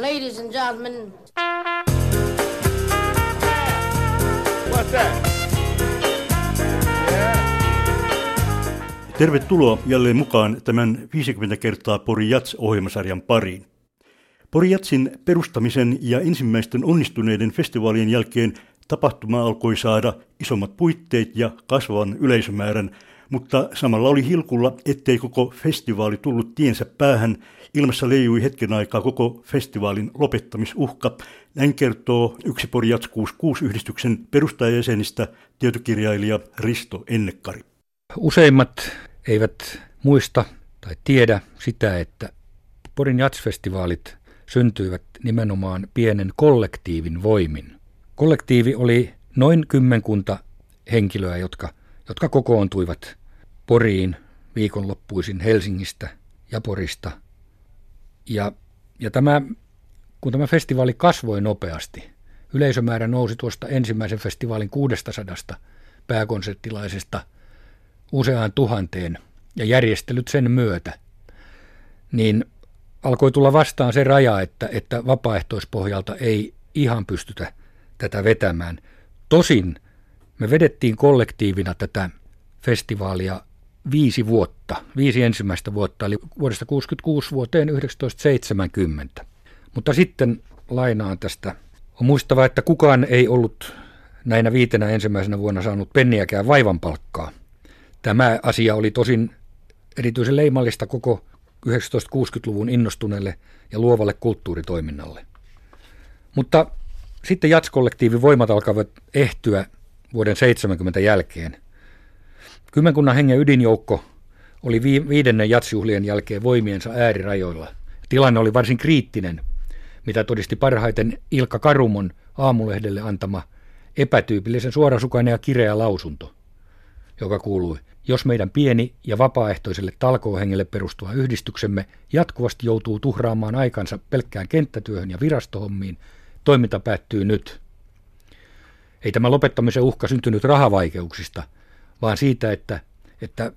Ladies and gentlemen. What's that? Tervetuloa jälleen mukaan tämän 50 kertaa Pori Jats-ohjelmasarjan pariin. Pori Jatsin perustamisen ja ensimmäisten onnistuneiden festivaalien jälkeen tapahtuma alkoi saada isommat puitteet ja kasvavan yleisömäärän, mutta samalla oli hilkulla, ettei koko festivaali tullut tiensä päähän. Ilmassa leijui hetken aikaa koko festivaalin lopettamisuhka. Näin kertoo yksi Pori Jats 66-yhdistyksen perustajajäsenistä tietokirjailija Risto Ennekkari. Useimmat eivät muista tai tiedä sitä, että Porin jatsfestivaalit syntyivät nimenomaan pienen kollektiivin voimin. Kollektiivi oli noin kymmenkunta henkilöä, jotka, jotka kokoontuivat Poriin viikonloppuisin Helsingistä ja Porista. Ja, ja tämä, kun tämä festivaali kasvoi nopeasti, yleisömäärä nousi tuosta ensimmäisen festivaalin 600 pääkonserttilaisesta useaan tuhanteen ja järjestelyt sen myötä, niin alkoi tulla vastaan se raja, että, että vapaaehtoispohjalta ei ihan pystytä tätä vetämään. Tosin me vedettiin kollektiivina tätä festivaalia viisi vuotta, viisi ensimmäistä vuotta, eli vuodesta 1966 vuoteen 1970. Mutta sitten lainaan tästä. On muistava, että kukaan ei ollut näinä viitenä ensimmäisenä vuonna saanut penniäkään vaivan palkkaa. Tämä asia oli tosin erityisen leimallista koko 1960-luvun innostuneelle ja luovalle kulttuuritoiminnalle. Mutta sitten jatskollektiivin voimat alkavat ehtyä vuoden 70 jälkeen. Kymmenkunnan hengen ydinjoukko oli viidennen jatsjuhlien jälkeen voimiensa äärirajoilla. Tilanne oli varsin kriittinen, mitä todisti parhaiten Ilkka Karumon aamulehdelle antama epätyypillisen suorasukainen ja kireä lausunto, joka kuului, jos meidän pieni ja vapaaehtoiselle talkoohengelle perustuva yhdistyksemme jatkuvasti joutuu tuhraamaan aikansa pelkkään kenttätyöhön ja virastohommiin, toiminta päättyy nyt. Ei tämä lopettamisen uhka syntynyt rahavaikeuksista, vaan siitä, että, että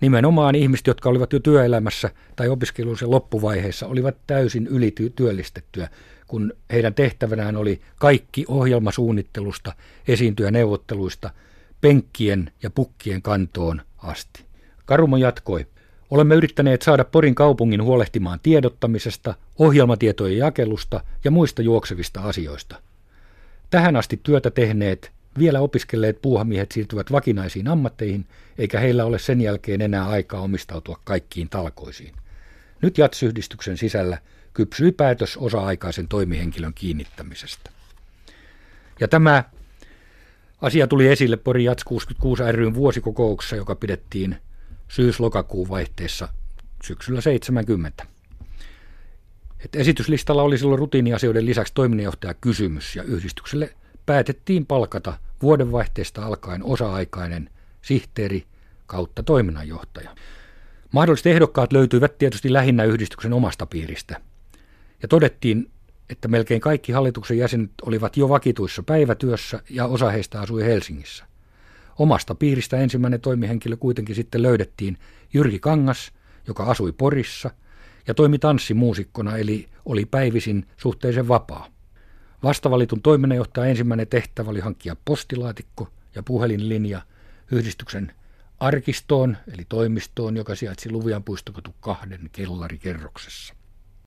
nimenomaan ihmiset, jotka olivat jo työelämässä tai opiskelunsa loppuvaiheessa, olivat täysin ylityöllistettyä, kun heidän tehtävänään oli kaikki ohjelmasuunnittelusta, esiintyä neuvotteluista, penkkien ja pukkien kantoon asti. Karumo jatkoi. Olemme yrittäneet saada Porin kaupungin huolehtimaan tiedottamisesta, ohjelmatietojen jakelusta ja muista juoksevista asioista. Tähän asti työtä tehneet, vielä opiskelleet puuhamiehet siirtyvät vakinaisiin ammatteihin, eikä heillä ole sen jälkeen enää aikaa omistautua kaikkiin talkoisiin. Nyt jatsyhdistyksen sisällä kypsyi päätös osa-aikaisen toimihenkilön kiinnittämisestä. Ja tämä asia tuli esille Pori Jats 66 ryn vuosikokouksessa, joka pidettiin syys-lokakuun vaihteessa syksyllä 70. Et esityslistalla oli silloin rutiiniasioiden lisäksi toiminnanjohtaja kysymys ja yhdistykselle päätettiin palkata vuodenvaihteesta alkaen osa-aikainen sihteeri kautta toiminnanjohtaja. Mahdolliset ehdokkaat löytyivät tietysti lähinnä yhdistyksen omasta piiristä. Ja todettiin, että melkein kaikki hallituksen jäsenet olivat jo vakituissa päivätyössä ja osa heistä asui Helsingissä. Omasta piiristä ensimmäinen toimihenkilö kuitenkin sitten löydettiin Jyrki Kangas, joka asui Porissa ja toimi tanssimuusikkona eli oli päivisin suhteellisen vapaa. Vastavalitun toiminnanjohtaja ensimmäinen tehtävä oli hankkia postilaatikko ja puhelinlinja yhdistyksen arkistoon eli toimistoon, joka sijaitsi Luvian puistokatu kahden kellarikerroksessa.